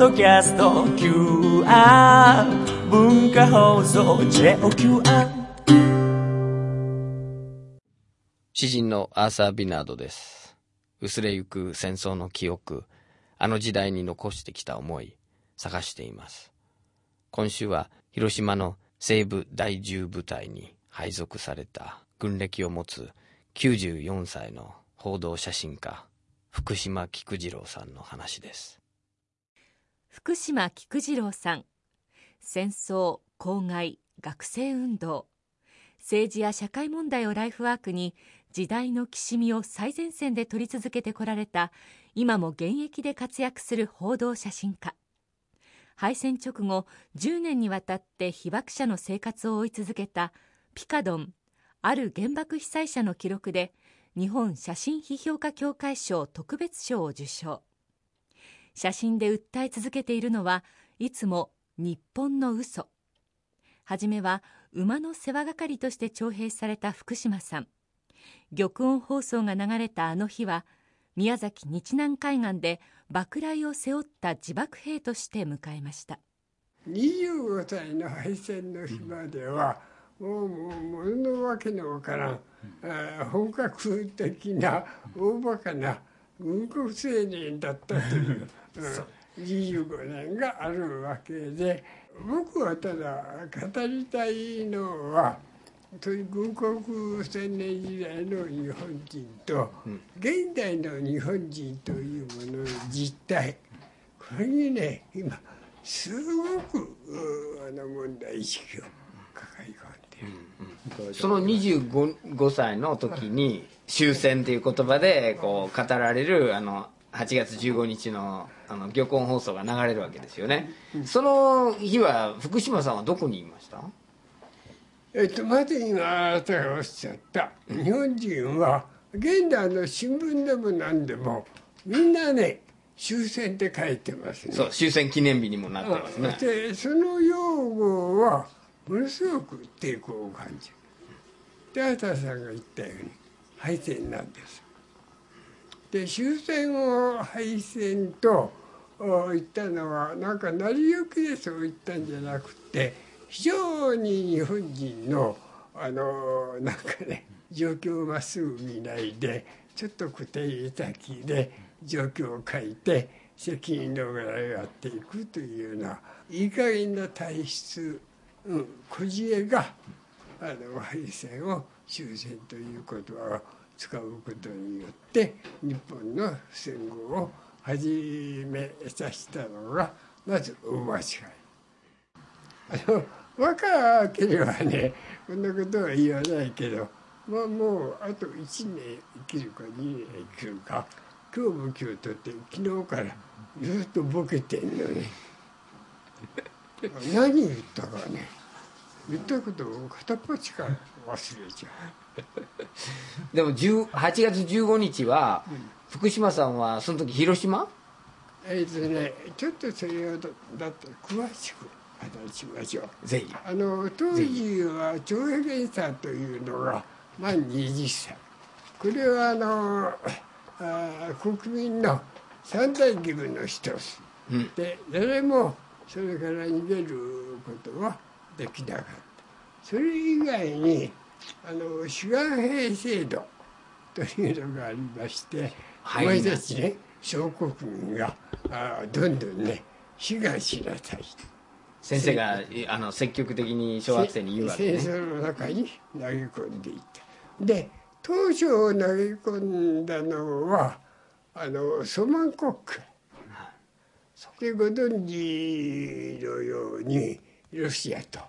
ドキャスト QR 文化放送 JOQR 詩人のアーサー・ビナードです。薄れゆく戦争の記憶、あの時代に残してきた思い、探しています。今週は広島の西部第10部隊に配属された軍歴を持つ94歳の報道写真家、福島菊次郎さんの話です。福島菊次郎さん。戦争公害学生運動。政治や社会問題をライフワークに時代のきしみを最前線で取り続けてこられた今も現役で活躍する報道写真家。敗戦直後10年にわたって被爆者の生活を追い続けたピカドンある原爆被災者の記録で日本写真批評家協会賞特別賞を受賞。写真で訴え続けているのはいつも日本の嘘。はじめは馬の世話係として徴兵された福島さん。玉音放送が流れたあの日は宮崎日南海岸で爆雷を背負った自爆兵として迎えました。25歳の敗戦の日までは、もうもうもののわけのわからん、本格的な大バカな軍国青年だったという、うん、25年があるわけで僕はただ語りたいのはそういう軍国青年時代の日本人と、現代の日本人というものの実態。これにね今すごくうあの問題意識を抱え込んでいる。その25歳の時に終戦という言葉でこう語られるあの8月15日のあの玉音放送が流れるわけですよね、その日は福島さんはどこにいました？えっと、まず今あなたがおっしゃった。日本人は現代の新聞でも何でもみんなね終戦って書いてますね。そう終戦記念日にもなってますね。でその用語はものすごく抵抗を感じる。であなたさんが言ったように敗戦なんです。で終戦を敗戦と言ったのはなんか成り行きでそう言ったんじゃなくて非常に日本人のあのなんかね状況をまっすぐ見ないでちょっと固定たきで状況を書いて責任のぐらいをやっていくというようないい加減な体質、うん、こじえがあの敗戦を終戦という言葉を使うことによって日本の戦後を始めさせたのがまず大間違い。あの若ければねこんなことは言わないけど、まあ、もうあと1年生きるか2年生きるか今日も今日とって昨日からずっとボケてんのね 何言ったかね言ったことを片っ端から忘れちゃうでも10 8月15日は福島さんはその時広島？えっ、とねちょっとそれをだだったら詳しく話しましょう。ぜひ。あの当時は長平源さんというのが満20歳。これはあのあ国民の三大義務の一つ、うん。で誰もそれから逃げることはできなかったそれ以外にあの志願兵制度というのがありまして、はい。お前たちね小国民があどんどんね志願しなさい先生がいあの積極的に小学生に言うわけね。戦争の中に投げ込んでいった。で当初投げ込んだのはあのソマン国家でご存知のようにロシアと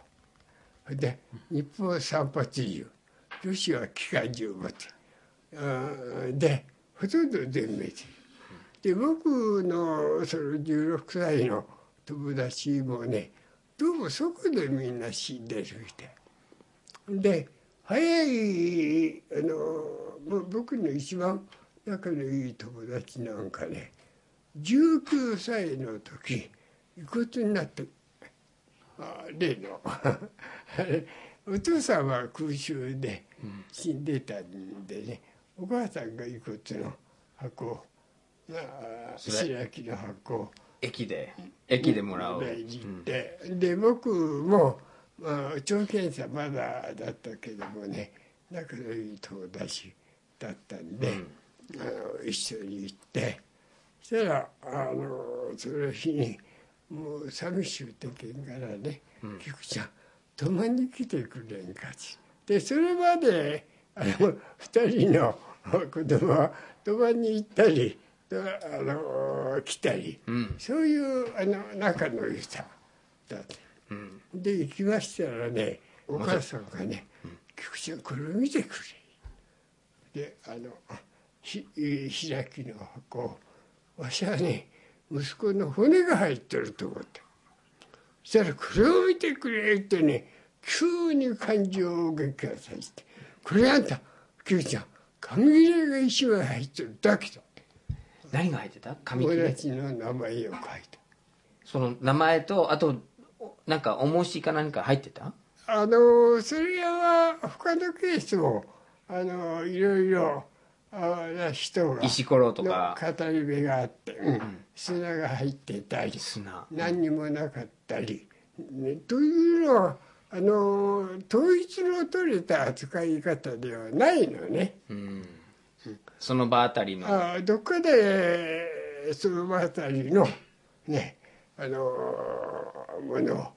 で日本は散発銃ロシアは機関銃を持ってあーでほとんど全滅で僕のその16歳の友達もねどうもそこでみんな死んでるみたいで早いあの僕の一番仲のいい友達なんかね19歳の時遺骨になってあ例の。お父さんは空襲で死んでたんでね、お母さんが遺骨の箱あ白木の箱。を駅で駅でもらう、で行って、で僕も、まあ、長検査まだだったけどもね仲のいい友達だったんで、あの一緒に行ってそしたらあのその日にもう寂しゅうてけんからね「菊ちゃん泊まに来てくれんか」ってでそれまであの二人の子供は泊まに行ったりあの来たり、ん。そういうあの仲の良さだった。うん。で行きましたらねお母さんがね「菊ちゃん。これ見てくれ」であのひ開きの箱。わしはね息子の骨が入ってると思ったそしたら「これを見てくれ」ってね急に感情を激化させて「これあんた菊ちゃん紙切れが一枚入ってるだけだ」何が入ってた？紙切れ。の名前を書いた。その名前とあとなんか重しか何か入ってた？あのそれは他のケースもあのいろいろあな人が石ころとか。の語り部があって、うん。砂が入ってたり砂。何にもなかったり、ね、というのはあの統一の取れた扱い方ではないのね。うん。その場あたりの。あどっかでそのあたりのねあのものを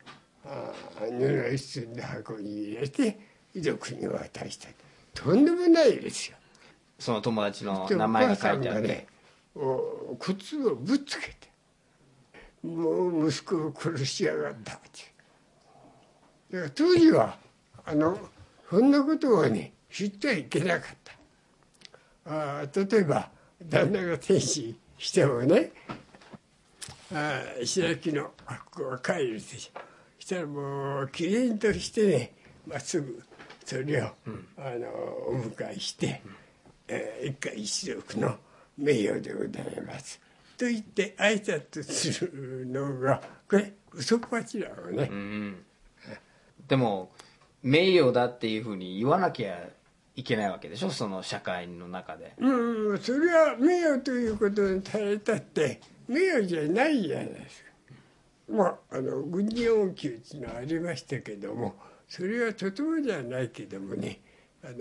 あ布に包んだ箱に入れて遺族に渡したとんでもないですよ。その友達ので名前が書いてあって、んがねお靴をぶっつけて「もう息子を殺しやがった」って。だから当時はあのそんなことをね知ってはいけなかった。あ例えば旦那が天使してもねあ白木の箱が帰るでしょそしたらもうきれいとしてねまっすぐそれを、あのお迎えして、えー一家一族の名誉でございますと言って挨拶するのがこれ嘘っぱちなのね、うんでも名誉だっていうふうに言わなきゃいけないわけでしょ？その社会の中で。うん、それは名誉ということに耐えたって名誉じゃないじゃないですか。まああの軍事要求っていうのはありましたけどもそれはとてもじゃないけどもねあの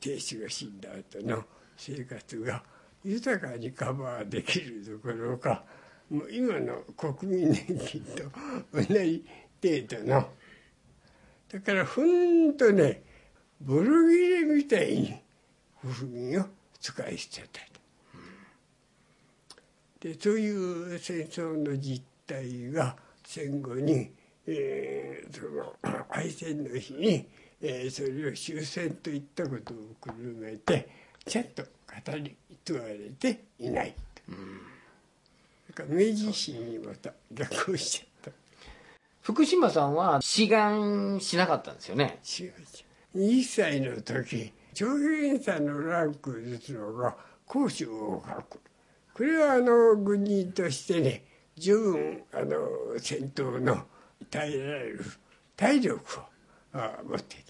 亭主が死んだ後の生活が豊かにカバーできるどころかもう今の国民年金と同じ程度のだからほんとねボロ切れみたいに不民を使い捨てたと。でそういう戦争の実態が戦後に、えーその敗戦の日に、えーそれを終戦といったことをくるめてちゃんと語り継がれていないと。だから明治維新にまた逆行しちゃった。福島さんは志願しなかったんですよね？違う違う2歳の時長編さんのランクずつのが講習を書くこれはあの軍人としてね十分あの戦闘の耐えられる体力をあ持っている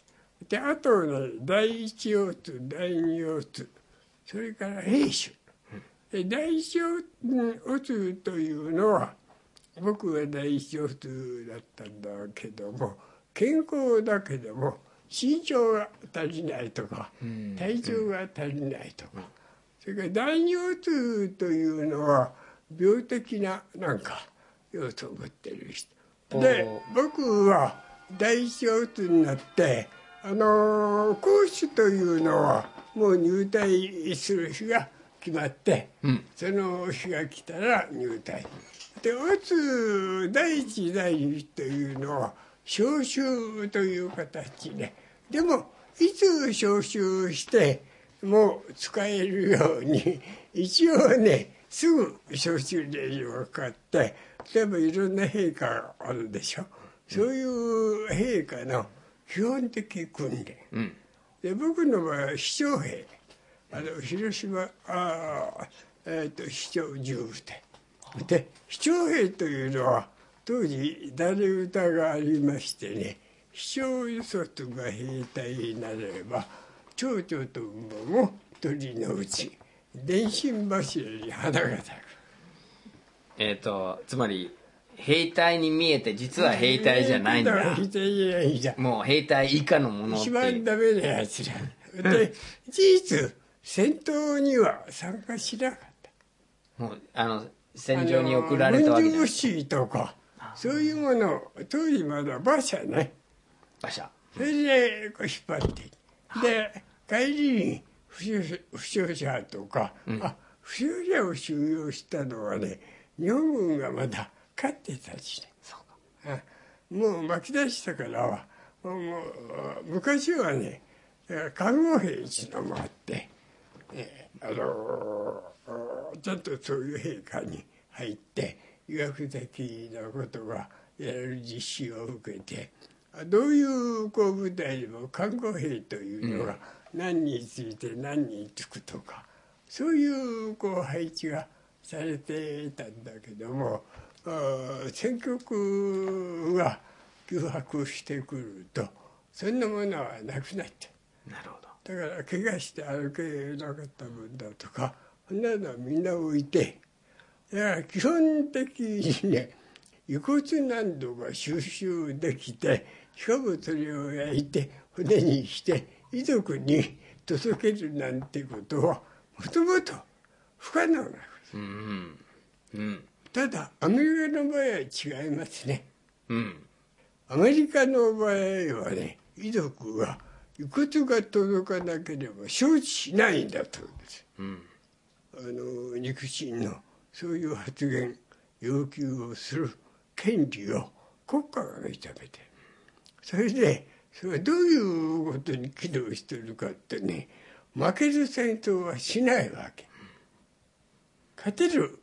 であとね第一腰痛第二腰痛それから兵種で第一腰痛というのは僕は第一腰痛だったんだけども健康だけども身長が足りないとか体重が足りないとかそれから第二腰痛というのは病的ななんか要素を持ってる人。で僕は第一腰痛になってあの講師というのはもう入隊する日が決まって、うん。その日が来たら入隊。で打つ第一第二というのは招集という形ででもいつ招集してもう使えるように 一応ねすぐ招集令状がかかって例えばいろんな陛下があるでしょ。そういう陛下の基本的訓練。うんで僕の場合は市長兵。あの広島あ、えー、と市長十部隊。で市長兵というのは当時誰歌がありましてね市長輸卒が兵隊になれば町長と馬も鳥のうち電信柱に花が咲く。えっ、とつまり兵隊に見えて実は兵隊じゃないんだ、もう兵隊以下のもの一番ダメなやつら。で事実戦闘には参加しなかった。もうあの戦場に送られたわけじゃない。軍事物資とかそういうものを当時まだ馬車ね。馬車。それでこう引っ張って。で帰りに負傷負傷者とか、あ負傷者を収容したのはね日本軍がまだ勝ってたしもう巻き出したからはもう昔はね看護兵一のもあって、えあのちゃんとそういう兵科に入って医学的なことがやれる実習を受けてどういうこう部隊でも看護兵というのが何について何につくとかそういうこう配置がされていたんだけどもあ戦局が脅迫してくるとそんなものはなくなった。なるほど。だから怪我して歩けなかった分だとかそんなのはみんな置いてだから基本的にね遺骨何度が収集できてしかもそれを焼いて骨にして遺族に届けるなんてことはもともと不可能なうんうんただアメリカの場合は違いますね。うん。アメリカの場合はね遺族は遺骨が届かなければ承知しないんだと思うんです。うん。あの肉親のそういう発言要求をする権利を国家が認めて。るそれでそれはどういうことに機能してるかってね負ける戦争はしないわけ勝てる。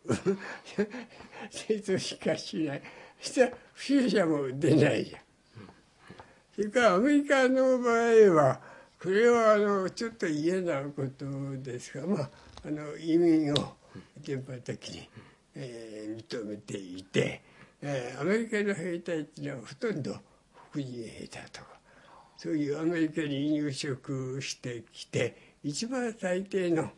戦争しかしない。そしたら不死者も出ないじゃん。それからアメリカの場合はこれはあのちょっと嫌なことですが、まあ、あの移民を全般的に、えー認めていて、えーアメリカの兵隊っていうのはほとんど黒人兵だとかそういうアメリカに入植してきて一番最低の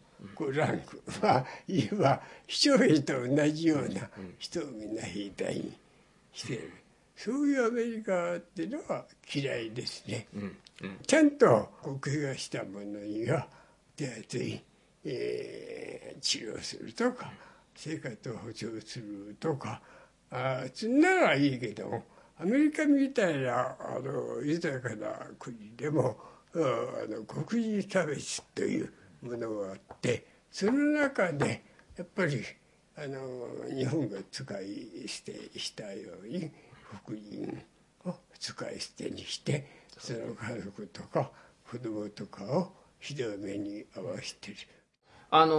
ランク。まあいえば秘書兵と同じような人をみんな兵隊にしてるそういうアメリカっていうのは嫌いですね。うんうんちゃんとこう怪我した者には手厚い、えー治療するとか生活を保障するとか。あそんならいいけどもアメリカみたいなあの豊かな国でもああの黒人差別というものがあってその中でやっぱりあの日本が使い捨てしたように黒人を使い捨てにしてその家族とか子供とかをひどい目に遭わしてる。あの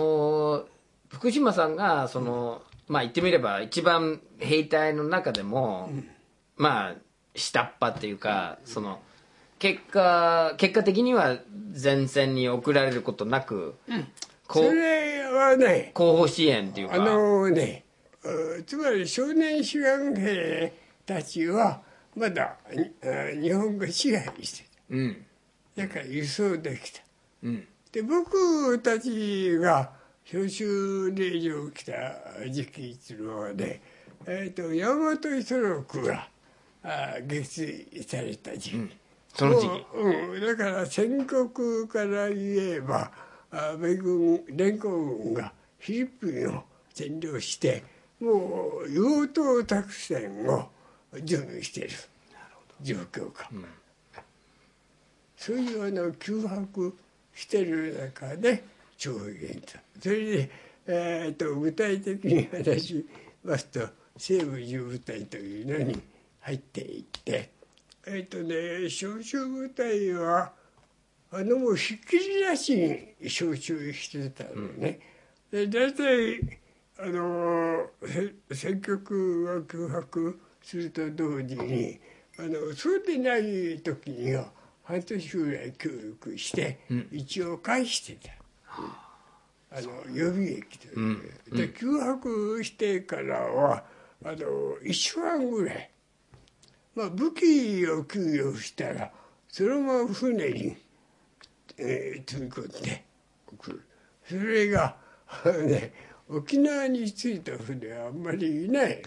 ー福島さんがその、まあ言ってみれば一番兵隊の中でも、まあ下っ端っていうかその結果結果的には前線に送られることなく、こそうれはね後方支援っていうか。あのねうんつまり少年志願兵たちはまだ日本が支配してうん。ただから輸送できた。うん。で僕たちが召集令状を来た時期っていうのはね、えー、と山本五十六があ撃墜された時期、その時期。うん、だから戦国から言えば米軍連合軍がフィリピンを占領してもう硫黄島作戦を準備している。状況か、そういうあの空白してる中で徴兵したそれで、えー、と具体的に話しますと西部自部隊というのに入っていってえっ、とね招集部隊はあのもうひっきりなしに招集してたのね、で大体あのせ戦局が空白すると同時にあのそうでない時には半年ぐらい教育して、一応返してた。あ。の予備役という、で空白してからはあの1週間ぐらい、まあ、武器を給与したらそのまま船に、えー積み込んで送る。それがね沖縄に着いた船はあんまりいないよ。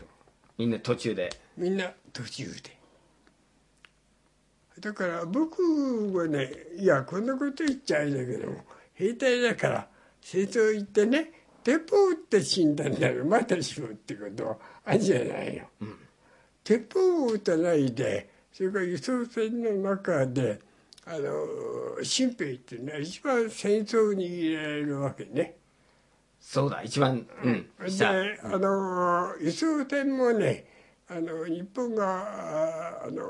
みんな途中で。みんな途中で。だから僕はねいやこんなこと言っちゃあれだけども兵隊だから戦争行ってね鉄砲撃って死んだんだらまたしろってことはあるじゃないよ、鉄砲を撃たないでそれから輸送船の中であの新兵っていうのは一番戦争に入れられるわけね。そうだ一番うんで下あの輸送船もねあの日本がああの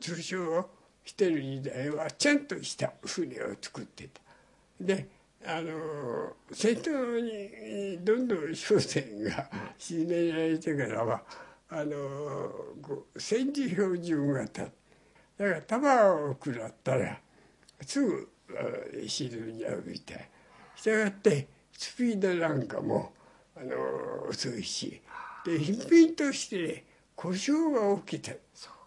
通商してる時代はちゃんとした船を作ってた。であの戦闘にどんどん商船が沈められてからはあの戦時標準型。だから弾を食らったらすぐあ沈んじゃうみたいしたがってスピードなんかもあの遅いしで品品としてね故障が起きて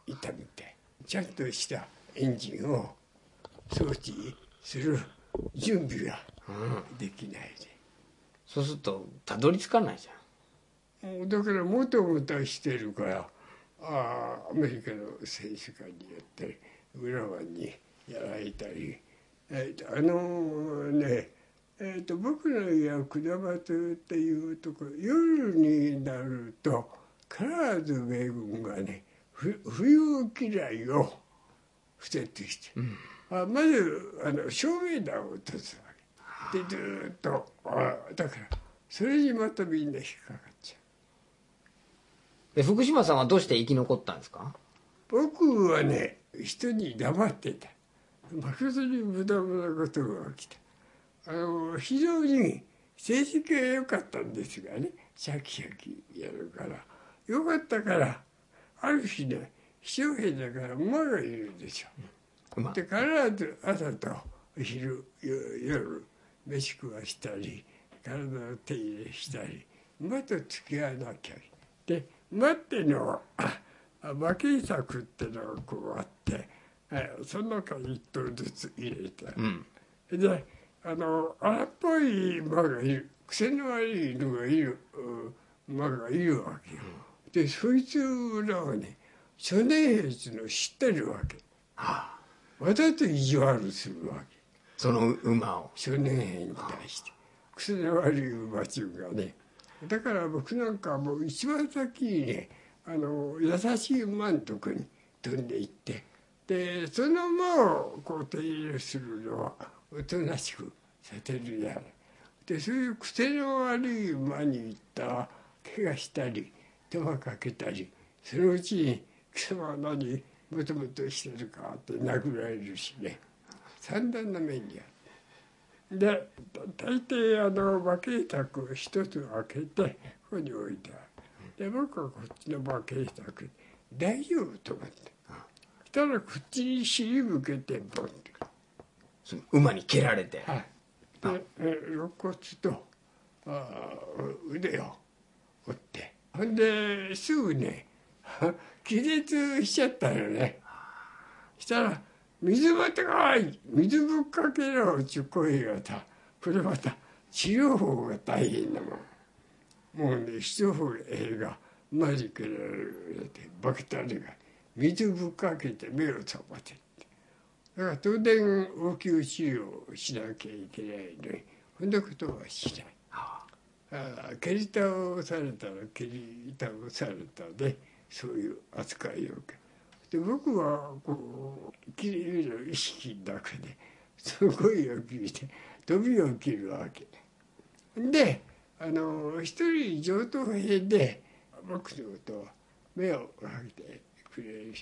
いたみたいちゃんとしたエンジンを装置する準備ができないで。そうするとたどり着かないじゃんだからもたもたしてるからああアメリカの選手官にやったり浦和にやられたり、えーとあのね、えー、と僕の家は下松っていうところ夜になると必ず米軍がねふ冬嫌いを不設して、あまずあの照明弾を落とすわけでずーっとあだからそれにまたみんな引っかかっちゃう。で福島さんはどうして生き残ったんですか？僕はね人に黙ってた。誠に無駄なことが起きた。あの非常に成績は良かったんですがねシャキシャキやるから。良かったからある日ね気象兵だから馬がいるでしょ。馬。で必ず朝と昼よ夜飯食わしたり体の手入れしたり馬と付き合わなきゃ。で馬っていうのはあ馬券柵ってのがこうあってはいその中に一頭ずつ入れて、うん。であの荒っぽい馬がいる癖の悪い犬がいるうん馬がいるわけよ、でそいつらはね少年兵っていうのを知ってるわけ。はあ。わざと意地悪するわけ。その馬を。少年兵に対して。癖の悪い馬中がねだから僕なんかもう一番先にねあの優しい馬のとこに飛んでいってでその馬をこう手入れするのはおとなしくさせるやらでそういう癖の悪い馬に行ったら怪我したり手間かけたりそのうちに「貴様は何もともとしてるか?」って殴られるしね散々な目にある。で大抵あの馬計卓を一つ開けてここに置いて。あるで僕はこっちの馬計卓大丈夫と思って。したらこっちに尻向けてボンって。その馬に蹴られて。はい。でえ肋骨とあ腕を折って。ほんですぐね 気絶しちゃったよね。したら「水持ってこい！水ぶっかけろ」っちゅう声がさこれまた治療法が大変なもん。もうね一方映画マジックやられてバクタリが水ぶっかけて目を覚ませって。だから当然応急治療をしなきゃいけないのにそんなことはしない。あ。あ蹴り倒されたら蹴り倒されたでそういう扱いを受けで僕はこう切りる意識の中でその声を聞いて飛びを切るわけであの一人上等兵で僕のことを目をかけてくれる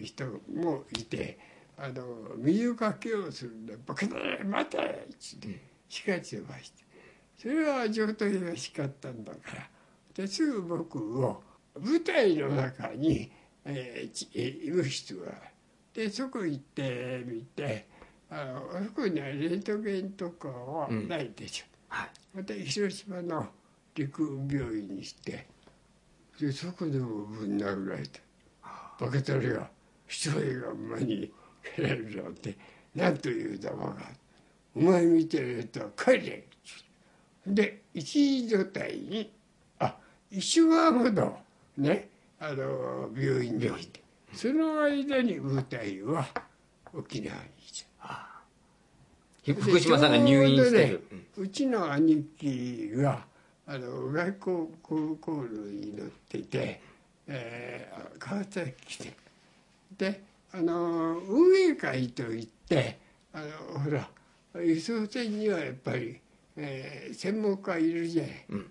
人もいてあの水かけをするんで「バカだ待て!」っつってしかちをましてそれは上等兵が叱ったんだからですぐ僕を舞台の中に、えー医務室が。でそこ行ってみてあのそこにはレントゲンとかはないでしょ、はい。また広島の陸病院にしてでそこでもぶん殴られてバカタレが一人が馬に蹴られるなんてなんというざまがお前見てると帰れで一時状態にあ1週間ほどねあの病院に置いて。その間に舞台は沖縄に来た。ひ福島さんが入院してる、ねうちの兄貴があの外交航空に乗ってて、えー、川崎来て。であの運営会といってあのほら輸送船にはやっぱり、えー、専門家いるじゃない、うん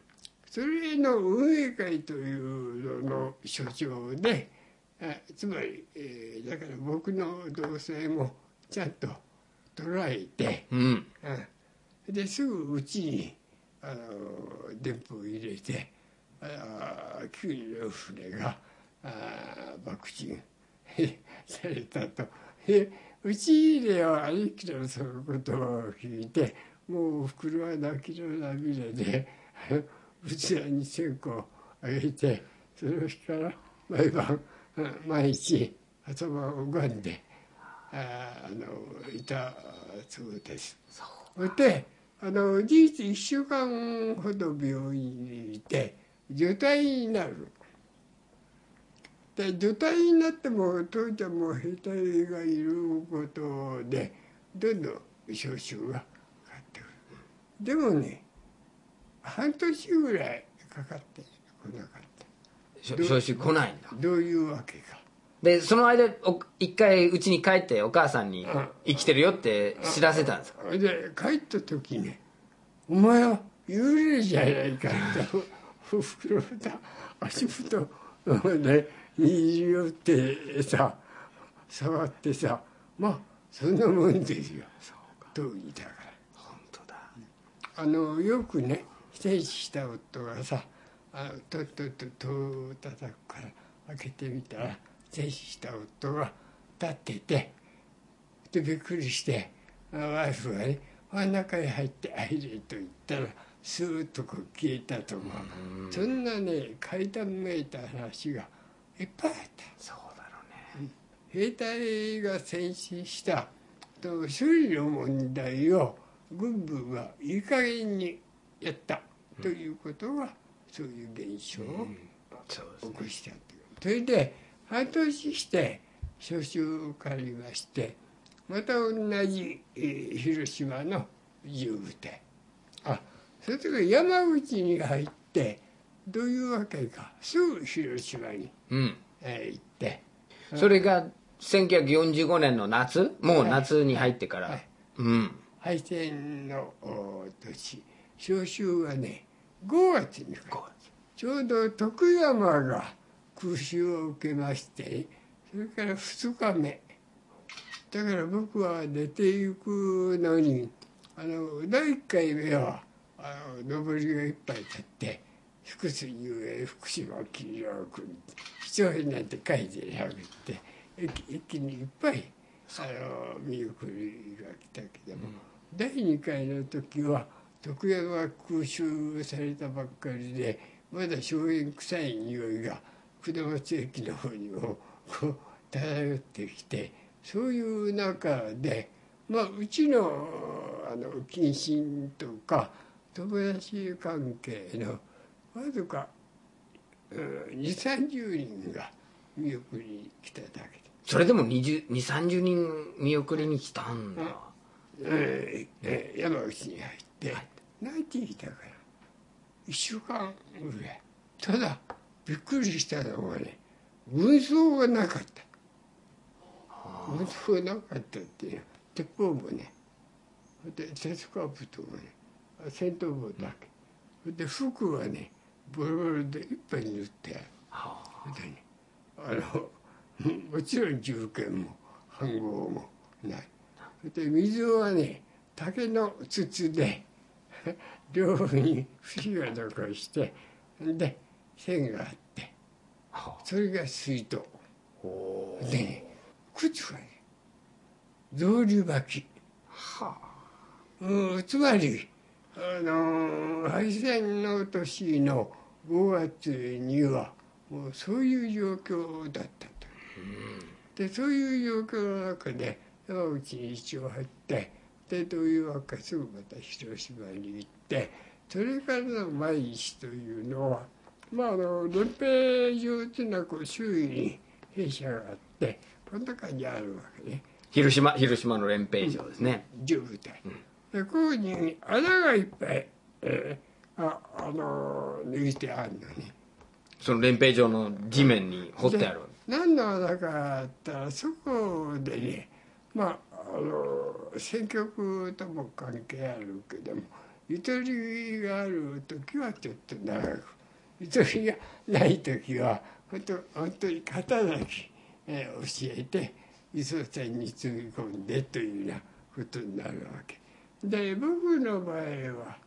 それの運営会というのの所長であつまり、えーだから僕の動静もちゃんと捉えて、うん。うんですぐうちにあの電報を入れてあ旧の船があ爆沈されたと。でうちでは兄貴のその言葉を聞いてもうおふくろは泣きの涙で器に線香をあげてその日から毎晩うん毎日頭を拝んでああのいたそうです。それであの事実1週間ほど病院にいて除隊になる。で除隊になっても父ちゃんも兵隊がいることでどんどん招集がかかってくる。でもね半年ぐらいかかってこなかった。招集来ないんだ。どういうわけか。でその間お一回家に帰ってお母さんにうん。生きてるよって知らせたんですか？で帰った時ね「お前は幽霊じゃないか」って おふくろだ足元でに寄ってさ触ってさまあそんなもんですよ。当時だから。本当だ。あのよくね戦死した夫がさあのとっとっと戸を叩くから開けてみたら戦死した夫が立っててでびっくりしてあワイフがね「真ん中に入って入れ」と言ったらスーッとこう消えたと思う。そんなね階段めいた話がいっぱいあった。そうだろうね。兵隊が戦死したと処理の問題を軍部がいい加減にやったということがそういう現象を起こしたというそれで半年して召集を借りましてまた同じ、えー広島の自由あそれとか山口に入ってどういうわけか。すぐ広島に、うん。えー行って。それが1945年の夏？もう夏に入ってから、はい。うん。敗戦のお年。召集はね5月にかちょうど徳山が空襲を受けましてそれから2日目。だから僕は出ていくのにあの第1回目はあの上りがいっぱい立って福水遊泳福島桐山君一人なんて書いてなくって駅駅にいっぱいあの見送りが来たけども、第2回の時は徳山が空襲されたばっかりでまだ硝煙臭い匂いが下松駅の方にもこう漂ってきてそういう中でまあうちのあの謹慎とか友達関係のわずか2 3 0人が見送りに来ただけ。で。それでも2 3 0人見送りに来たんだ、えーえー山口に入って泣いていたから1週間ぐらい。ただびっくりしたのはね軍装がなかった。軍装がなかったっていう。のは鉄砲もねで鉄カープともね戦闘帽だけ。で服はねボロボロでいっぱい塗ってある。でねあの もちろん銃剣も飯盒もない。で水はね竹の筒で 両方に節が残してで線があってそれが水筒。でね靴はね草履履きうんつまりあの敗戦の年の5月にはもうそういう状況だったと。でそういう状況の中で山口に一応入ってでどういうわけかすぐまた広島に行ってそれからの毎日というのはまああの連兵場っていうのはこう周囲に兵舎があってこの中にあるわけね。広島広島の連兵場ですね、重部隊、でここに穴がいっぱい、えーああの抜いてあるのね。その連兵場の地面に掘ってある何の穴かあったらそこでねまああの選曲とも関係あるけどもゆとりがある時はちょっと長くゆとりがない時は本当本当に型だけ、えー教えて輸送船に積み込んでというようなことになるわけで僕の場合は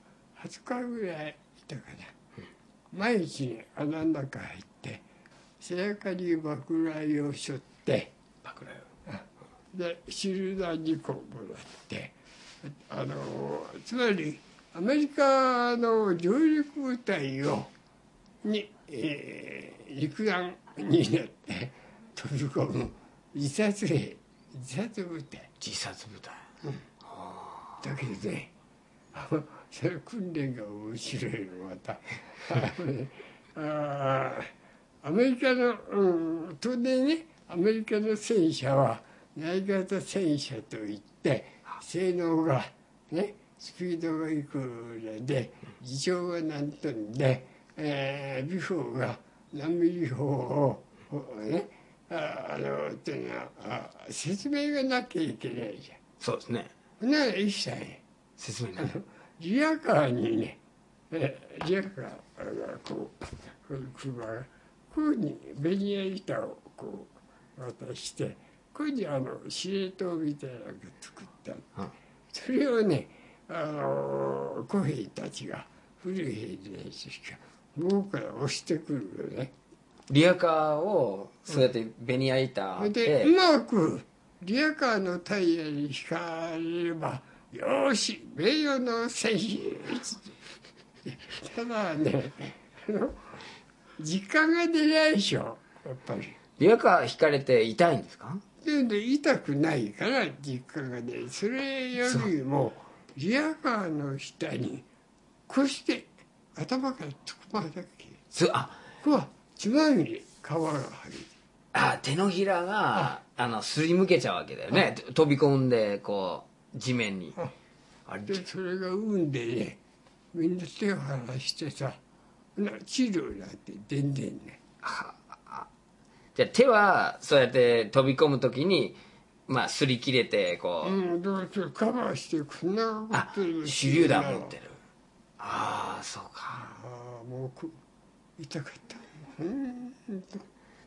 20日ぐらいいたかな毎日穴の中入って背中に爆雷を背負って爆雷をでシルダー2個もらってあのつまりアメリカの上陸部隊をに、えー陸岸になって飛び込む自殺兵自殺部隊。自殺部隊。だけどねあのそれ訓練が面白いのまたアメリカの、うん、当然ねアメリカの戦車は内型戦車といって性能がねスピードがいくらで自重が何トンで、えー、ビフォーが何ミリ砲をねああのっていうのはあ説明がなきゃいけないじゃん。そうですね。なの一切。ね説明ないリアカーにね、えリアカーがこう車がこういうふうにベニヤ板をこう渡してこういうふうにあの司令塔みたいなのが作ったうんそれをねあの小兵たちが古い兵ですか向こうから押してくるよね。リアカーをそうやってベニヤ板ででうまくリアカーのタイヤに引かれればよーし名誉の戦士ただねあの時間が出ないでしょやっぱり。リアカー引かれて痛いんですか？でで痛くないから実家がねそれよりもリアカーの下にこうして頭からつくまだけすあ。ここはつまみに皮が剥げてあ手のひらがあ。のすりむけちゃうわけだよね。飛び込んでこう地面に。あ。あれでそれが産んでねみんな手を離してさな治療なんて全然ねじゃあ手はそうやって飛び込む時にまあ擦り切れてこう、うんどうせカバーしてこんなあ手榴弾持ってる。ああそうか。ああもうく痛かった。うん。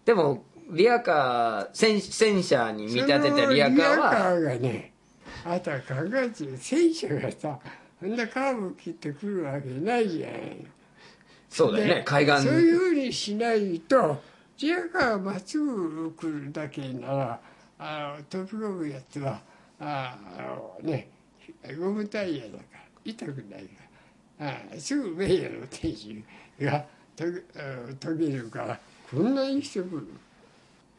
でもリアカー戦戦車に見立てたリアカーそのリアカはーがねあなた考えてる戦車がさそんなカーブ切ってくるわけないじゃないの。そうだよねで海岸。そういうふうにしないとリアカーがまっすぐ来るだけならあの飛び込むやつはああのねゴムタイヤだから痛くないからあすぐ名誉の天使がとげあ途切れるからこんなにしてくる。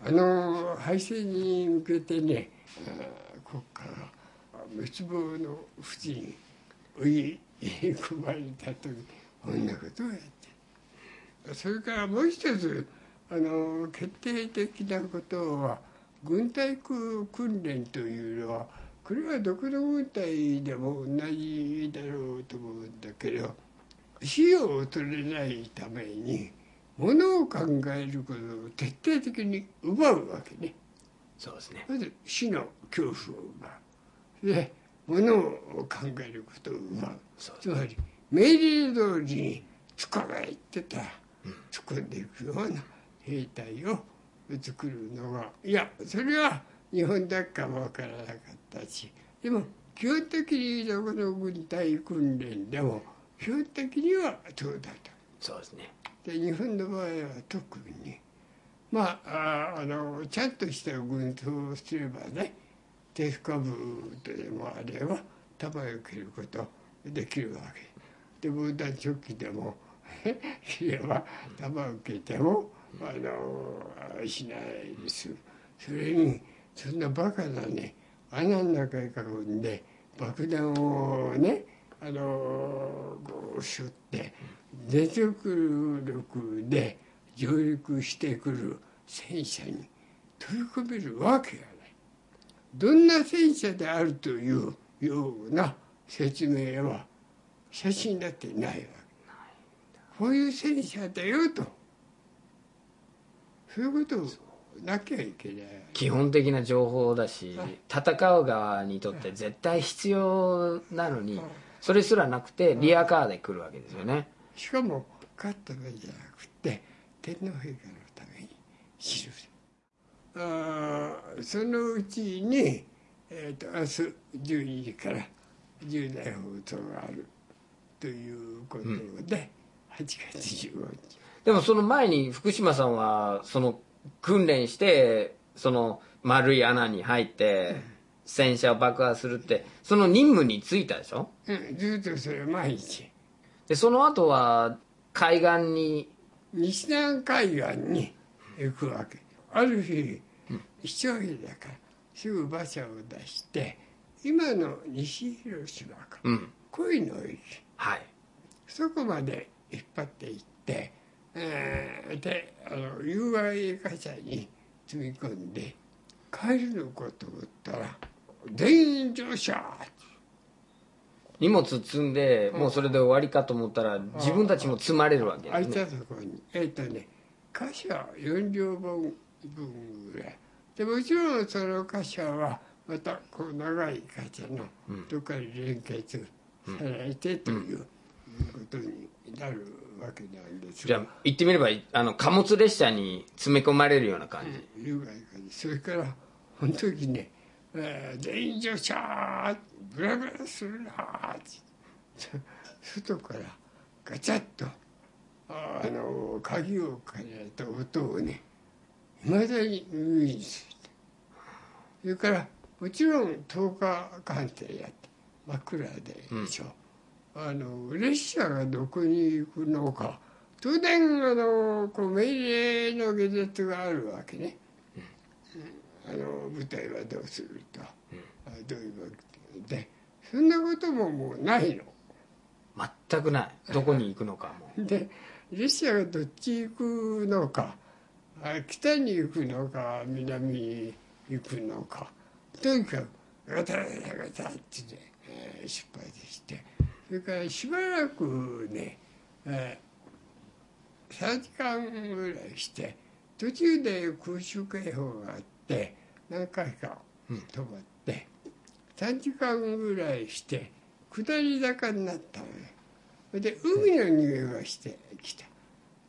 あの敗戦に向けてねあ国家が滅亡の淵に追い込まれた時こんなことをやって。それからもう一つあの決定的なことは軍隊訓練というのはこれはどこの軍隊でも同じだろうと思うんだけど費用を取れないためにものを考えることを徹底的に奪うわけね。そうですね。まず死の恐怖を奪う。で物を考えることを奪う。そうつまり命令通りに捕まえてた。ら突っ込んでいくような兵隊を作るのが。いやそれは日本だかもわからなかったしでも基本的にどこの軍隊訓練でも基本的にはそうだと。そうですね。で日本の場合は特にまあああのちゃんとした軍装をすればねテフカブとでもあれば弾を切ることできるわけ。で防弾チョッキでも 切れば弾を受けてもあのしないです。それにそんなバカなね穴の中へ囲んで爆弾をねあのこうしょって全力力で上陸してくる戦車に取り込めるわけがない。どんな戦車であるというような説明は写真だってないわけ。こういう戦車だよとそういうことをなきゃいけない。基本的な情報だし戦う側にとって絶対必要なのにそれすらなくてリアカーで来るわけですよね。しかも勝った場合じゃなくて天皇陛下のために記るあーそのうちに、えー、と明日12時から重大放送があるということで、8月15日でもその前に福島さんはその訓練してその丸い穴に入って戦車を爆破するってその任務に就いたでしょ？うん、ずっとそれ毎日。でその後は海岸に。西南海岸に行くわけ。ある日一人だからすぐ馬車を出して今の西広島か。うん。恋の駅はい。そこまで引っ張っていって、えーであの友愛貨車に積み込んで帰るのかと思ったら全員乗車。荷物積んでもうそれで終わりかと思ったら自分たちも積まれるわけですねたところに。えっ、とね貨車4両分分ぐらい。でもちろんその貨車はまたこう長い貨車のどっかに連結されてということになるわけなんですじゃあ言ってみればあの貨物列車に詰め込まれるような感じ、いうがいかにそれから本当にね「えー全員乗車ブラブラするな」って。外からガチャッとああの鍵をかけられた音をねいまだに耳にする。それからもちろん10日鑑定やって真っ暗ででしょ、あの列車がどこに行くのか。当然あのこう命令の下絶があるわけね、あの舞台はどうすると、あどういうわけで。そんなことももうないの。全くない。どこに行くのかも で列車がどっち行くのか。あ北に行くのか南に行くのか。とにかくガタガタガタってね、えー出発してそれからしばらくね、えー3時間ぐらいして途中で空襲警報があって何回か止まって、3時間ぐらいして下り坂になったのよ。で海の匂いがしてきた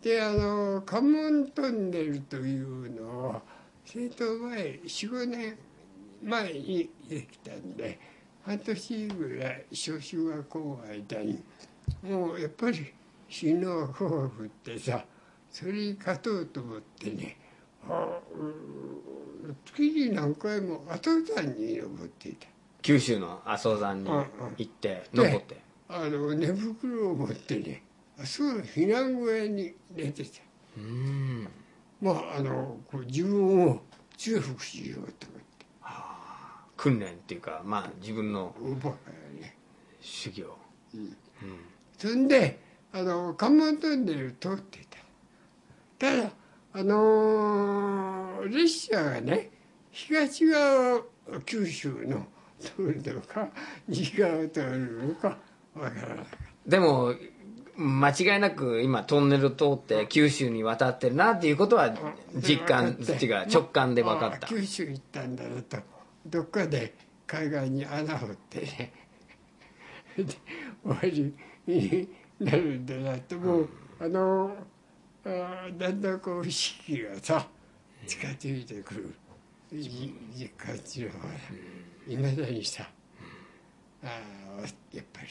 であの関門トンネルというのは政党前45年前にできたんで半年ぐらい小中学校の間にもうやっぱり死の豊富ってさそれに勝とうと思ってねあうん月に何回も後山に登っていた。九州の阿蘇山に行ってうんうん。残ってあの寝袋を持ってねあそう避難小屋に寝てた。うん。まああのこう自分を強くしようと思って訓練っていうかまあ自分の修行。そん。であの関門トンネル通ってたただあのー列車がね東側を九州の通るのか西側を通るのかわからないでも間違いなく今トンネル通って九州に渡ってるなっていうことは実感で違う直感で分かったあ九州行ったんだなとどっかで海岸に穴掘ってねで終わりになるんだなと。もう、あのあだんだんこう意識がさ近づいてくる。い実感っていうのはいまだにさあやっぱり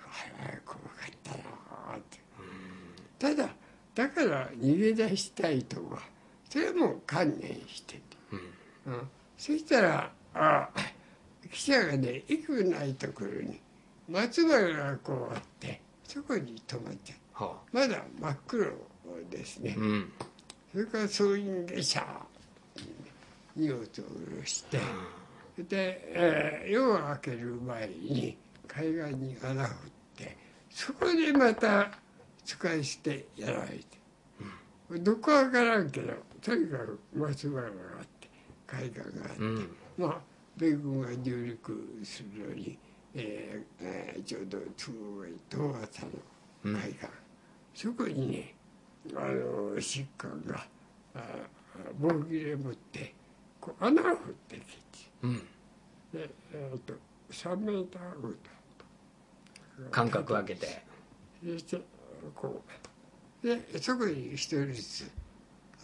ああ怖かったなあって。ただだから逃げ出したいとかそれはもう観念してて、うんそしたらあ記者がね幾ないところに松原がこうあってそこに止まっちゃうはまだ真っ黒ですね、あうん。それから総員下車荷物を下ろして、で、えー夜が明ける前に海岸に穴を掘ってそこでまた使い捨てやられて、どこかわからんけどとにかく松原があって海岸があって、うん。まあ米軍が上陸するのに、えーえーちょうど東東浅の海岸、そこにねあの疾患があ棒切れ持ってこう穴を掘ってきてうん。で、えー、と3メーターごと間隔空けて。そしてこうでそこに一人ずつ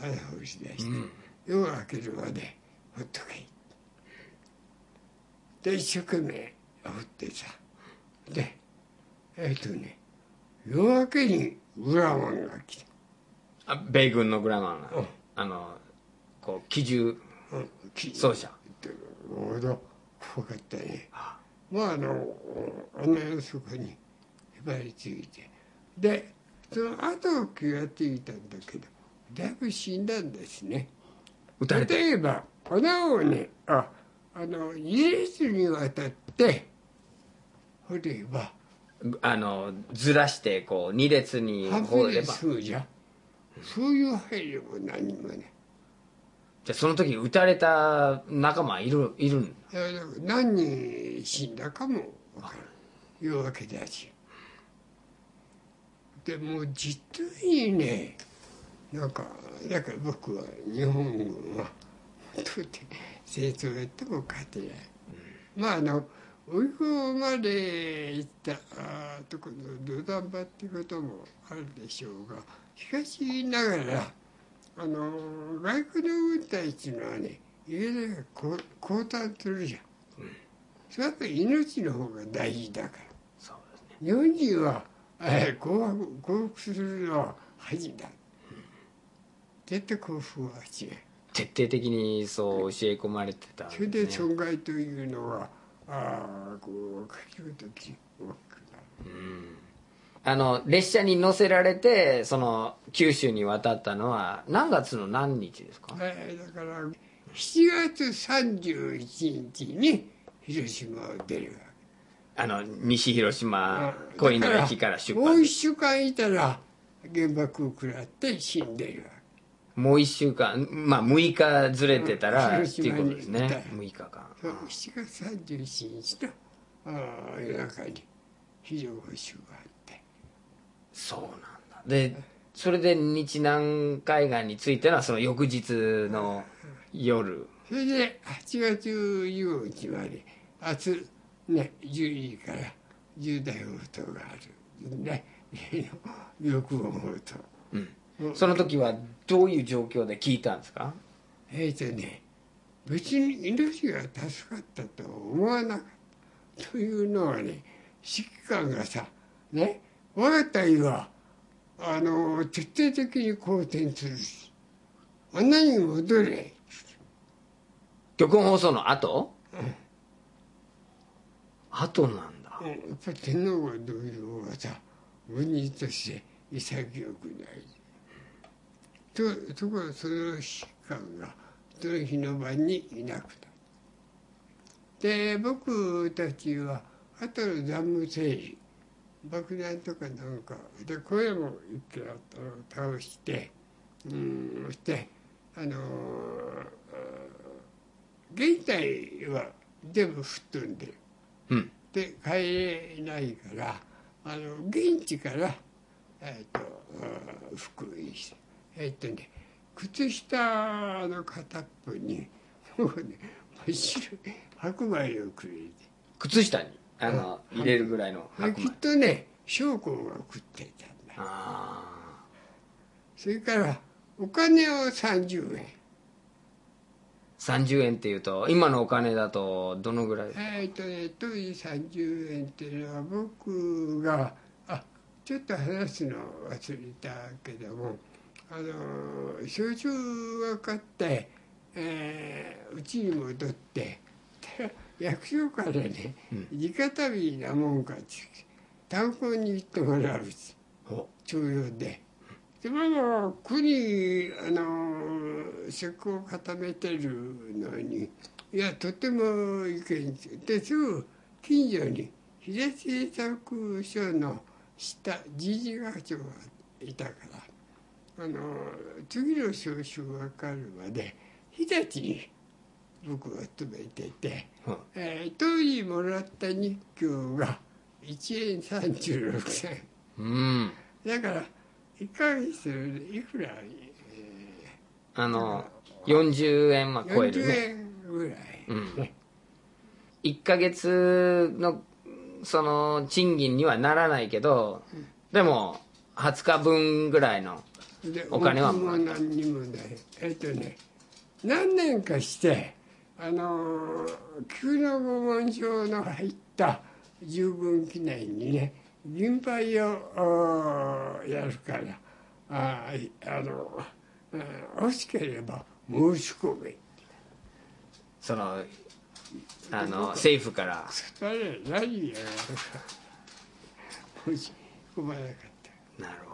穴を打ち出して、夜が明けるまでほっとけで一生懸命掘ってさ。でえっ、とね夜明けにグラマンが来た。あ米軍のグラマンが、うん。あのこう機銃。うんき奏者。ってほど怖かったね。まああの穴の底にへばりついて。でその後気がついたんだけどだいぶ死んだんですね。例えば穴をねああの二列にわたって掘ればあのずらしてこう二列に半分で掘れば。済むじゃ。んそういう配慮も何もね。じゃあその時撃たれた仲間いるいるん何人死んだかも分からん。いうわけだし。でもう実にねなんかだから僕は日本軍は本当に戦争やっても勝てない、まああの追い込まで行ったとこの土壇場っていうこともあるでしょうがしかしながらあの外国の軍隊っていうのはね家でこ降誕するじゃん、それは命の方が大事だから。そうですね。日本人は、えー、降伏降伏するのは恥だ、絶対降伏はしない徹底的にそう教え込まれてたんそれで損害というのはああこう書きるとき大きくなるあの列車に乗せられてその九州に渡ったのは何月の何日ですか？えーだから7月31日に広島を出るわあの西広け島小井の駅から出もう発一週間いたら原爆を食らって死んでるわもう1週間まあ6日ずれてたら、うんっていうことですね。広6日間けそう7月31日の夜中に非常報酬があって。そうなんだ。でそれで日南海岸に着いたのはその翌日の夜。それで8月15日まで明日ね10時から重大放送がある。ね翼音。放送その時はどういう状況で聞いたんですか？えっ、とね別に命が助かったとは思わなかった。というのはね指揮官がさね我が隊はあの徹底的に好転するしあんなに戻れ。曲音放送の後、後なんだ。うんやっぱり天皇が同僚はさ軍人として潔くないとところがその指揮官がその日の晩にいなくなった。で僕たちは後の残務整理爆弾とかなんかで声も一気あったのを倒してうんそしてあのー現代は全部吹っ飛んでる。うん。で帰れないからあの現地から、えー、とあー福井してえっ、とね靴下の片っぽにもうね真っ白い白米をくれて靴下に？あの、入れるぐらいのできっ白米。とね将校が食ってたんだあそれからお金を30円。30円っていうと今のお金だとどのぐらい？えっ、とね当時30円っていうのは僕があちょっと話すの忘れたけどもあの焼酎が買ってえーうち、に戻って で役所からね、直旅なもんかって炭鉱に行ってもらう徴用で。でまだ国あの石膏を固めてるのにいやとてもいけんですぐ近所に秀製作所の下理事課長がいたからあの次の招集がかかるまで日立に僕は勤めてて、うん。えー当時もらった日給が1円36銭うん。だから1ヶ月でいくら、あの40円はえー40超えるね。円ぐらい、うん。ね1ヶ月のその賃金にはならないけどでも20日分ぐらいのでお金は。僕も何にもない。えっとね何年かしてあの旧の御紋章の入った十分記念にね銀杯をやるからあーあのあー欲しければ申し込めそのあの政府から。何やるか申し込まなかった。なるほど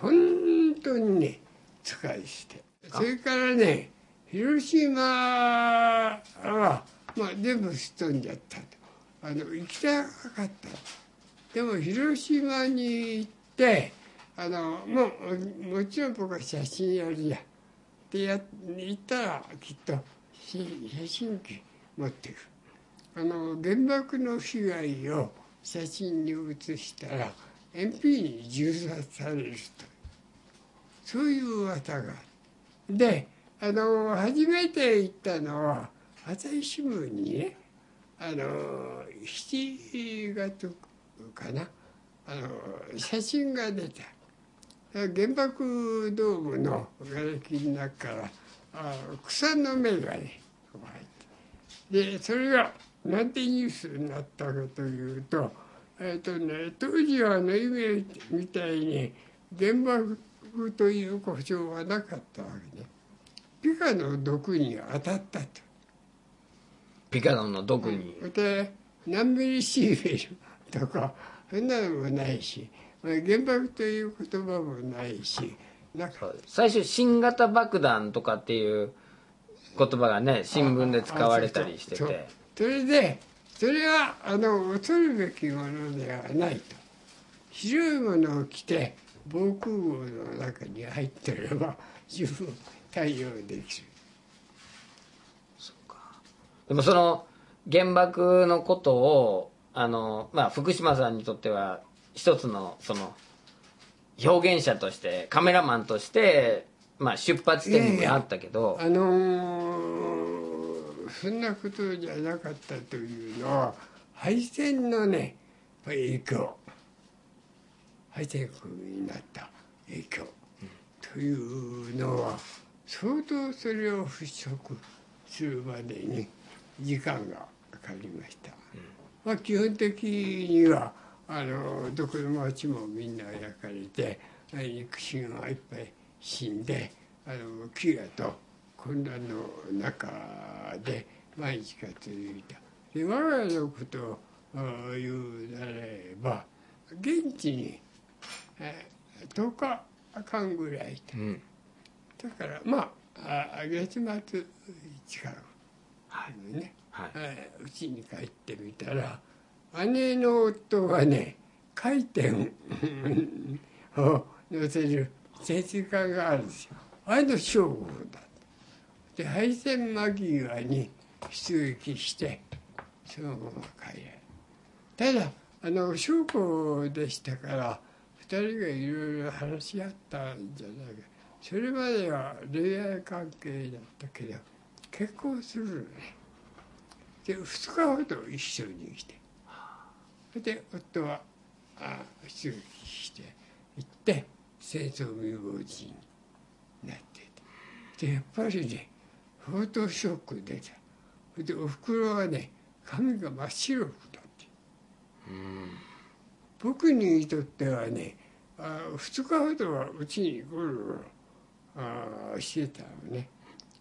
本当にね使い捨て。それからね広島は、まあ、全部すっ飛んじゃったと。あの行きたかった。でも広島に行ってあのもうもちろん僕は写真やるやでや行ったらきっとし写真機持ってく。るあの原爆の被害を写真に写したら MP に銃殺されるとそういう噂が。であの初めて行ったのは朝日新聞にねあの7月かなあの写真が出た。原爆ドームの瓦礫の中からあ草の芽がね入って。でそれがなんてニュースになったかというとえっ、とね当時はあの夢みたいに原爆という故障はなかったわけね。ピカの毒に当たったと。ピカノンの毒に、で何ミリシーベルとかそんなのもないしまあ原爆という言葉もないしなんか。最初新型爆弾とかっていう言葉がね新聞で使われたりしてて。それでそれはあの恐るべきものではないと。白いものを着て防空壕の中に入ってれば十分対応できる。でもその原爆のことをあの、まあ、福島さんにとっては一つのその表現者としてカメラマンとして、まあ、出発点にもあったけど。あのーそんなことじゃなかったというのは敗戦のね影響敗戦国になった影響というのは相当それを払拭するまでに時間がかかりました。まあ、基本的にはあのどこの町もみんな焼かれて肉親はいっぱい死んであの飢餓と混乱の中で毎日が続いた。で我が家のことをあ言うなれば現地に、えー10日間ぐらいいた。うん。だからまああ月末近くね、はい。えーうちに帰ってみたら姉の夫がね回転 を乗せる潜水艦があるんですよ。あれの将校だで敗戦間際に出撃してそのまま帰れただあの将校でしたから二人がいろいろ話し合ったんじゃないかそれまでは恋愛関係だったけど結婚するのね。で2日ほど一緒に来て。それで夫はあ出撃して行って戦争未亡人になってて。でやっぱりね相当ショック出た。それでおふくろはね髪が真っ白くなって。僕にとってはねあ2日ほどはうちにゴロゴロあしてたのね。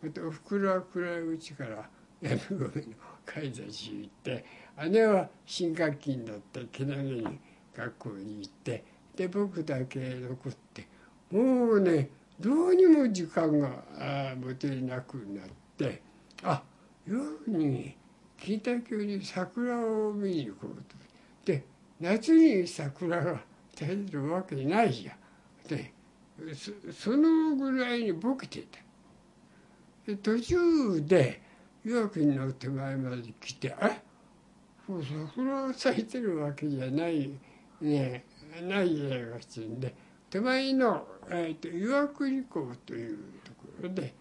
あとおふくろは暗いうちから闇込みの買い出し行って姉は新学期になってけなげに学校に行ってで僕だけ残って。もうねどうにも時間が持てなくなってあ夜に錦帯橋に桜を見に行こうと。で夏に桜が咲いてるわけないじゃん。でそのぐらいにボケてた。で途中で岩国の手前まで来てあもう桜咲いてるわけじゃないねないじゃないかってんで手前の、えー、と岩国港というところで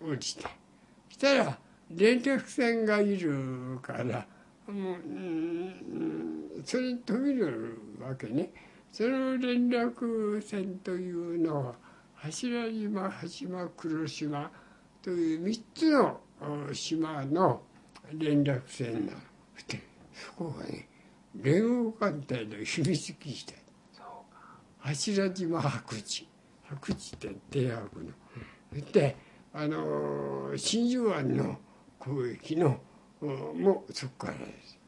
降りてしたら連絡船がいるからもう、うん、それに飛び乗るわけね。その連絡船というのは柱島羽島黒島という3つの島の連絡船なでそこがね連合艦隊の秘密基地だ柱島白地白地って帝白の。であの真珠湾の攻撃のもそこからです。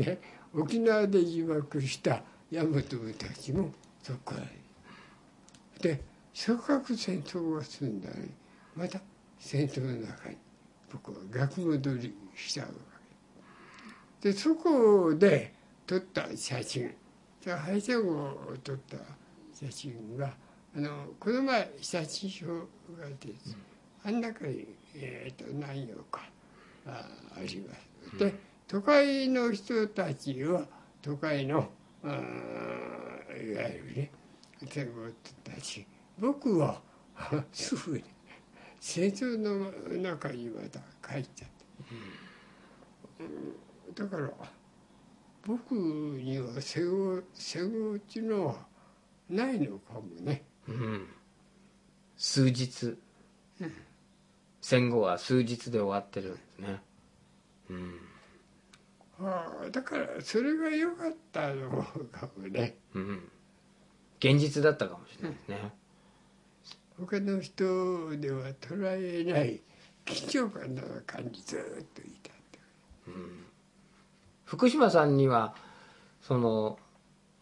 ね、沖縄で被爆した大和部たちもそこからです。でせっかく戦争が済んだのにまた戦争の中に僕は逆戻りしたわけでそこで撮った写真敗戦後を撮った写真があのこの前写真書が出て、あん中に、えーと、何よかああります。で都会の人たちは都会のあいわゆるね戦後たち僕は すぐに戦争の中にまた帰っちゃって、うん、だから僕には戦後戦後っていうのはないのかもね、うん、数日、うん、戦後は数日で終わってるんですね。うん。ああだからそれが良かったのかもね、うん、現実だったかもしれないですね、他の人では捉えない緊張感の感じずっといた、うん、福島さんにはその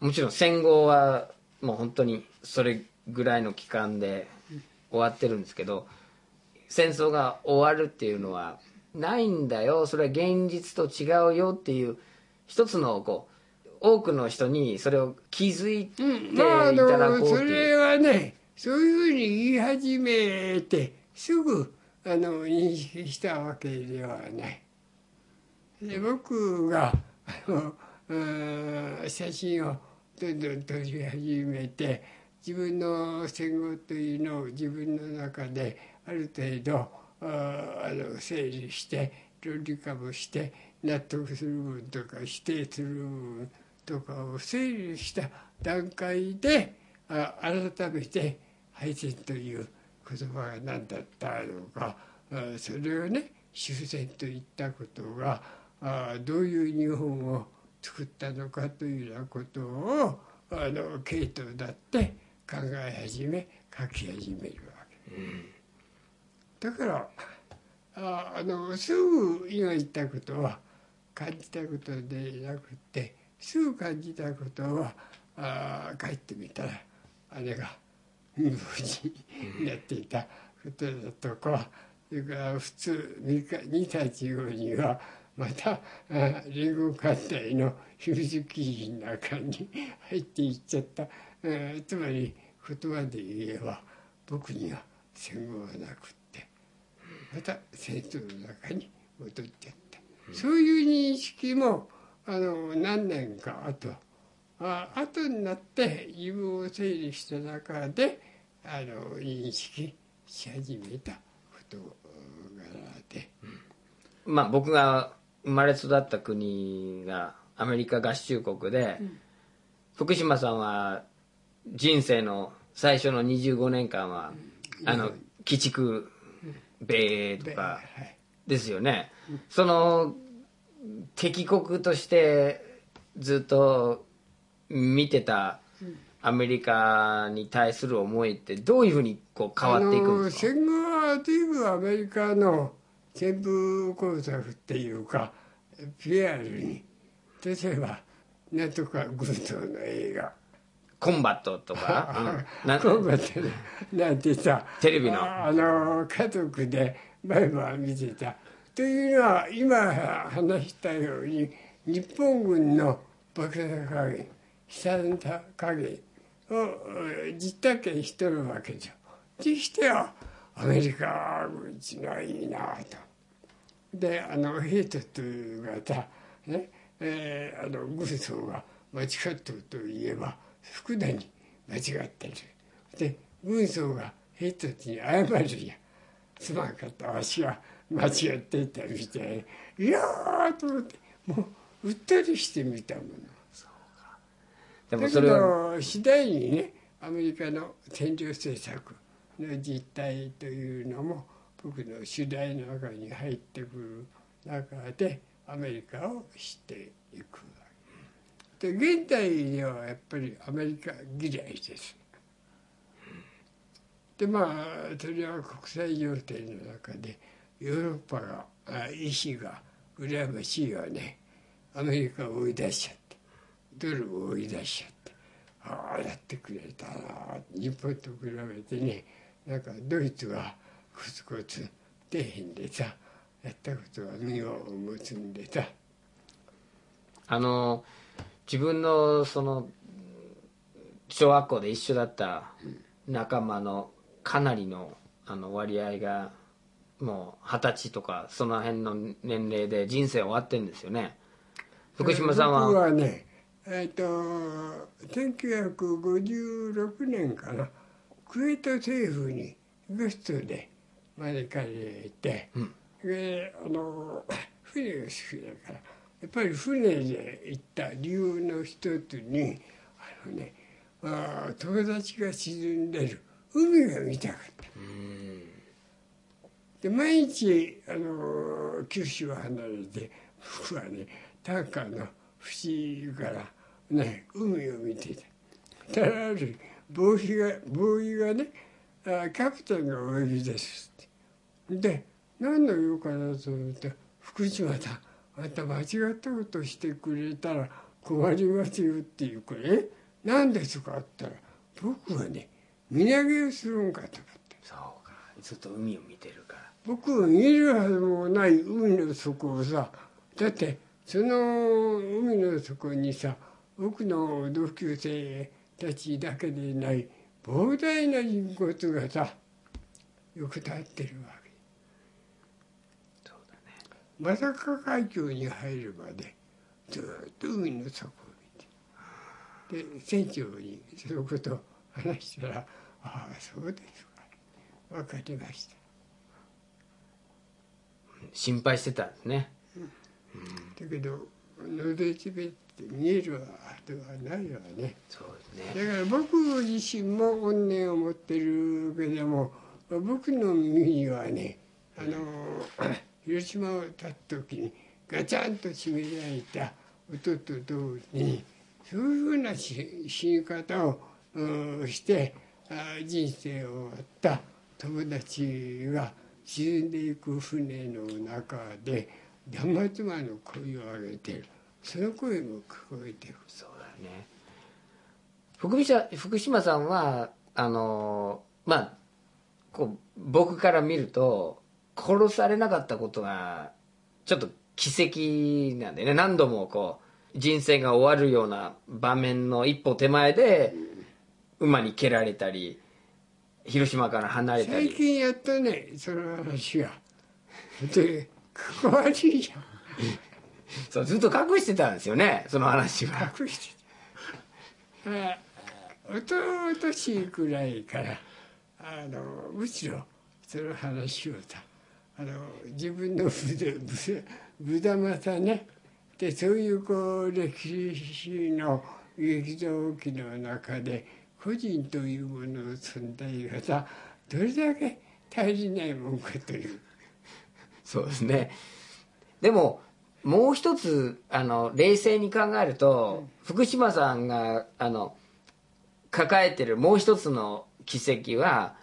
もちろん戦後はもう本当にそれぐらいの期間で終わってるんですけど戦争が終わるっていうのはないんだよ。それは現実と違うよっていう一つのこう多くの人にそれを気づいていただこうっていう、うんまあ、それはねそういうふうに言い始めてすぐあの認識したわけではない。で僕があの写真をどんどん撮り始めて自分の戦後というのを自分の中である程度あの整理して論理化もして納得する部分とか否定する部分とかを整理した段階であ改めて敗戦という言葉が何だったのかそれをね終戦といったことがあどういう日本を作ったのかというようなことをあのケイトだって考え始め書き始めるわけ、うん、だからああのすぐ今言ったことは感じたことでなくてすぐ感じたことはあ帰ってみたら姉が無事になっていたことだとかそれから普通2日後にはまた連合艦隊の秘密基地の中に入っていっちゃった。つまり言葉で言えば僕には戦後はなくって。また戦争の中に戻っちゃった、そういう認識もあの何年か後あ後になって自分を整理した中であの認識し始めた事柄で、うん、まあ僕が生まれ育った国がアメリカ合衆国で、うん、福島さんは人生の最初の25年間は、うん、あの鬼畜米英とかですよね、その敵国としてずっと見てたアメリカに対する思いってどういうふうにこう変わっていくんですか？戦後はアメリカの全部工作っていうか PR に。例えばなんとか軍曹の映画。コンバットとか、うん、コンバットなんてさテレビの。あの家族で毎晩見てた。というのは今話したように日本軍の爆弾加減悲惨さ加減を実体験しとるわけじゃ。にしてはアメリカ軍ちのはいいなと。であのヘイトがさねえー、あの軍曹が間違ってると言えば福田に間違ってるで軍曹がヘイトに謝るやすまんかったわしは間違っていたみたい。いやーと思ってもううっとりしてみたもの。でもそれは。次第にねアメリカの占領政策の実態というのも僕の取材の中に入ってくる中でアメリカを知っていくで現代ではやっぱりアメリカ嫌いです。でまあそれは国際情勢の中でヨーロッパが意志が羨ましいわね。アメリカを追い出しちゃってドルを追い出しちゃってああやってくれたな。日本と比べてねなんかドイツはコツコツ底辺でさ。やったことは身を持つんでさ。あの自分のその小学校で一緒だった仲間のかなりのあの割合がもう二十歳とかその辺の年齢で人生終わってんですよね。福島さんは？僕はねえっ、ー、と1956年かな。クウェート政府にゲストで招かれて、うん、であの 船が好きだからやっぱり船で行った理由の一つにあのねあ友達が沈んでる海が見たかった。で毎日あの九州を離れて僕はねタンカーの縁からね海を見てた。ただあるボーイがボーイがねあキャプテンが泳ぎです。で何の用かなと思って福島さんあんた間違ったことしてくれたら困りますよっていうから「え何ですか?」って言ったら僕はね身投げをするんかと思ってそうかずっと海を見てるから僕は見るはずもない海の底をさだってその海の底にさ僕の同級生たちだけでない膨大な人骨がさよく立ってるわけ。まさか海峡に入るまでずっと海の底を見て。で船長にそのことを話したら「ああそうですか。分かりました」心配してたんですね、うん、だけどのどちべって見えるはではないわね。そうですね。だから僕自身も怨念を持ってるけども僕の耳にはねあの広島を立った時にガチャンと閉められた音と同時にそういうふうな死に方をして人生を終わった。友達が沈んでいく船の中で断末魔の声を上げてる。その声も聞こえてる。そうだね。福島福島さんはあのまあこう僕から見ると殺されなかったことがちょっと奇跡なんでね。何度もこう人生が終わるような場面の一歩手前で馬に蹴られたり広島から離れたり。最近やったねその話がで関わりじゃん。そうずっと隠してたんですよねその話は。隠してた。おととしくらいからあのむしろその話をさあの自分の無駄またね。でそういうこう歴史の激動期の中で個人というものの存在がさどれだけ大事ないもんかという。そうですね。でももう一つあの冷静に考えると、うん、福島さんがあの抱えてるもう一つの奇跡は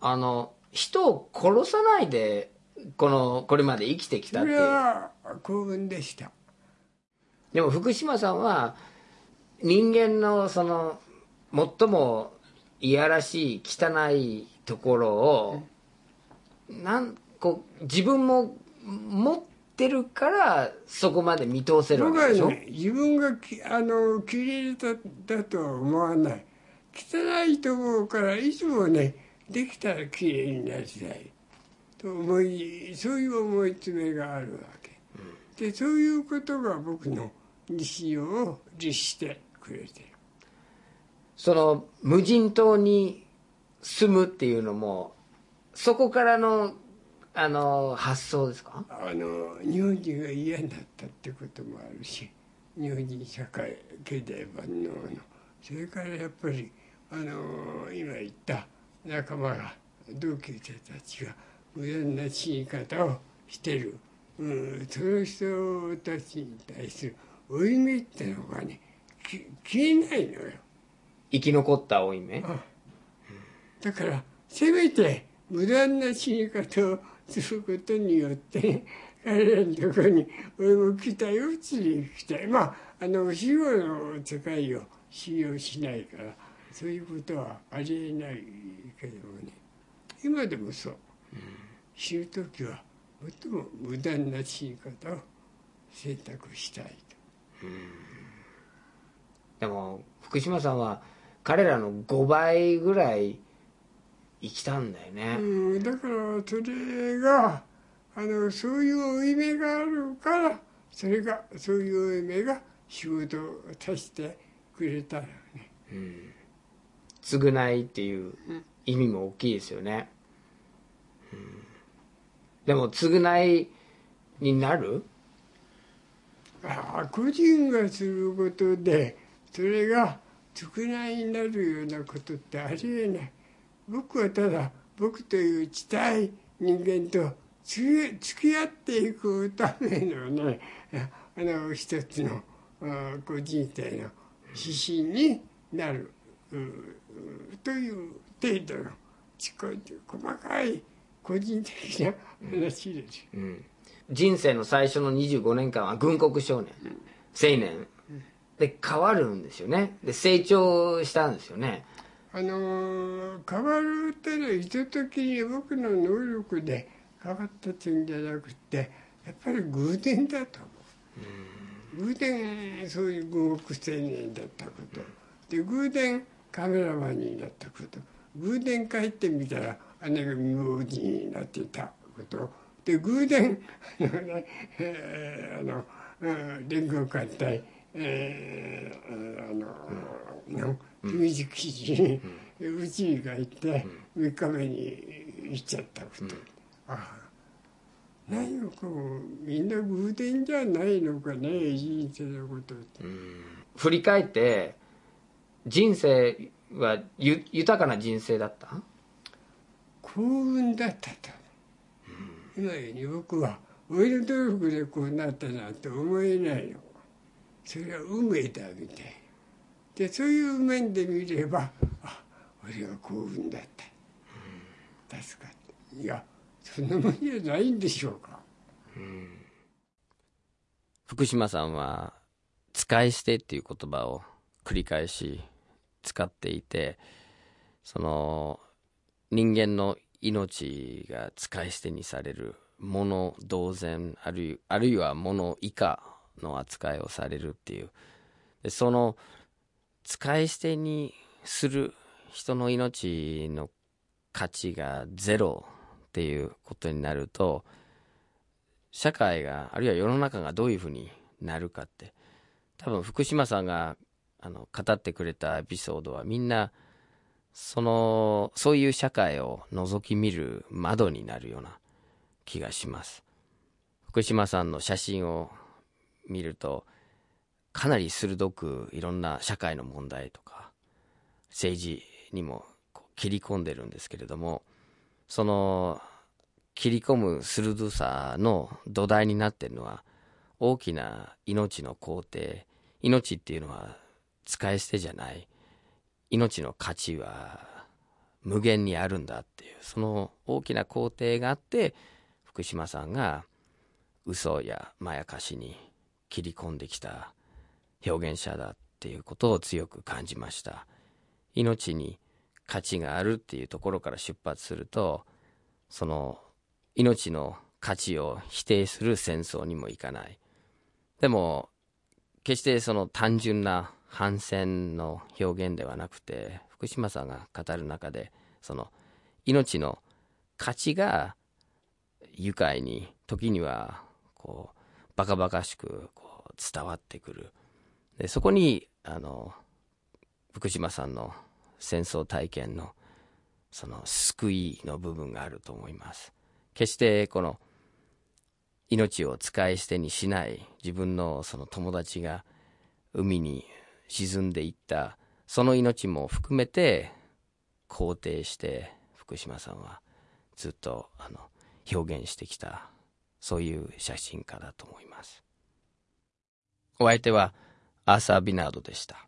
あの人を殺さないでこのこれまで生きてきたっていう。幸運でした。でも福島さんは人間のその最もいやらしい汚いところをなんこう自分も持っってるからそこまで見通せるわけでしょ、ね自分がきあの綺麗だだとは思わない。汚いところからいつもねできたら綺麗になりたいと思いそういう思い詰めがあるわけ、でそういうことが僕の日常を律してくれてる。その無人島に住むっていうのもそこからのあの発想ですか？あの日本人が嫌になったってこともあるし日本人社会経済万能の。それからやっぱりあの今言った仲間が同級生たちが無駄な死に方をしてる、うん、その人たちに対する負い目ってのがねき消えないのよ。生き残った負い目？だからせめて無駄な死に方をすることによって彼らのところに俺も来たよ釣りたいまああの死後の世界を信用しないからそういうことはありえないけどもね。今でもそう、死ぬ時は最も無駄な死に方を選択したいと。でも福島さんは彼らの5倍ぐらい生きたんだよね、うん、だからそれがあのそういう負い目があるからそれがそういう負い目が仕事をさせてくれたらね。償いっていう意味も大きいですよね、うんでも償いになる？ああ個人がすることでそれが償いになるようなことってありえない。僕はただ僕という地帯人間と付き付き合っていくためのねあの一つのあこう人生の指針になる。ううという程度のちこ細かい個人的な話です。人生の最初の25年間は軍国少年。青年。で変わるんですよね。で成長したんですよね。あのー変わるっていうのは意図的に僕の能力で変わったっていうんじゃなくてやっぱり偶然だと思う偶然そういう軍国青年だったこと。で偶然カメラマンになったこと。偶然帰ってみたら姉が未亡人になっていたこと。で偶然 あのね、えーあのうん連合艦隊えーあのの秘密基地にうちに帰って3日目に行っちゃったこと、ああ何もこうみんな偶然じゃないのかね人生のことって、振り返って人生はゆ豊かな人生だった？幸運だったと、今より僕は俺の努力でこうなったなんて思えないのそれは運命だみたい。でそういう面で見ればあ俺は幸運だった。うん助かった。いやそんなもんじゃないんでしょうか。うん福島さんは使い捨てっていう言葉を繰り返し使っていてその人間の命が使い捨てにされるもの同然あるいあるいはもの以下の扱いをされるっていう。でその使い捨てにする人の命の価値がゼロっていうことになると社会があるいは世の中がどういうふうになるかって多分福島さんがあの語ってくれたエピソードはみんなそのそういう社会を覗き見る窓になるような気がします。福島さんの写真を見るとかなり鋭くいろんな社会の問題とか政治にも切り込んでるんですけれどもその切り込む鋭さの土台になってるのは大きな命の肯定命っていうのは使い捨てじゃない。命の価値は無限にあるんだっていうその大きな肯定があって福島さんが嘘やまやかしに切り込んできた表現者だっていうことを強く感じました。命に価値があるっていうところから出発するとその命の価値を否定する戦争にもいかない。でも決してその単純な反戦の表現ではなくて福島さんが語る中でその命の価値が愉快に時にはこうバカバカしくこう伝わってくる。でそこにあの福島さんの戦争体験のその救いの部分があると思います。決してこの命を使い捨てにしない自分のその友達が海に沈んでいったその命も含めて肯定して福島さんはずっとあの表現してきたそういう写真家だと思います。お相手はアーサー・ビナードでした。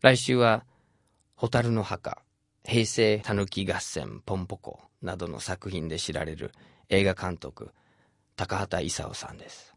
来週は「蛍の墓」「平成たぬき合戦ポンポコ」などの作品で知られる映画監督高畑勲さんです。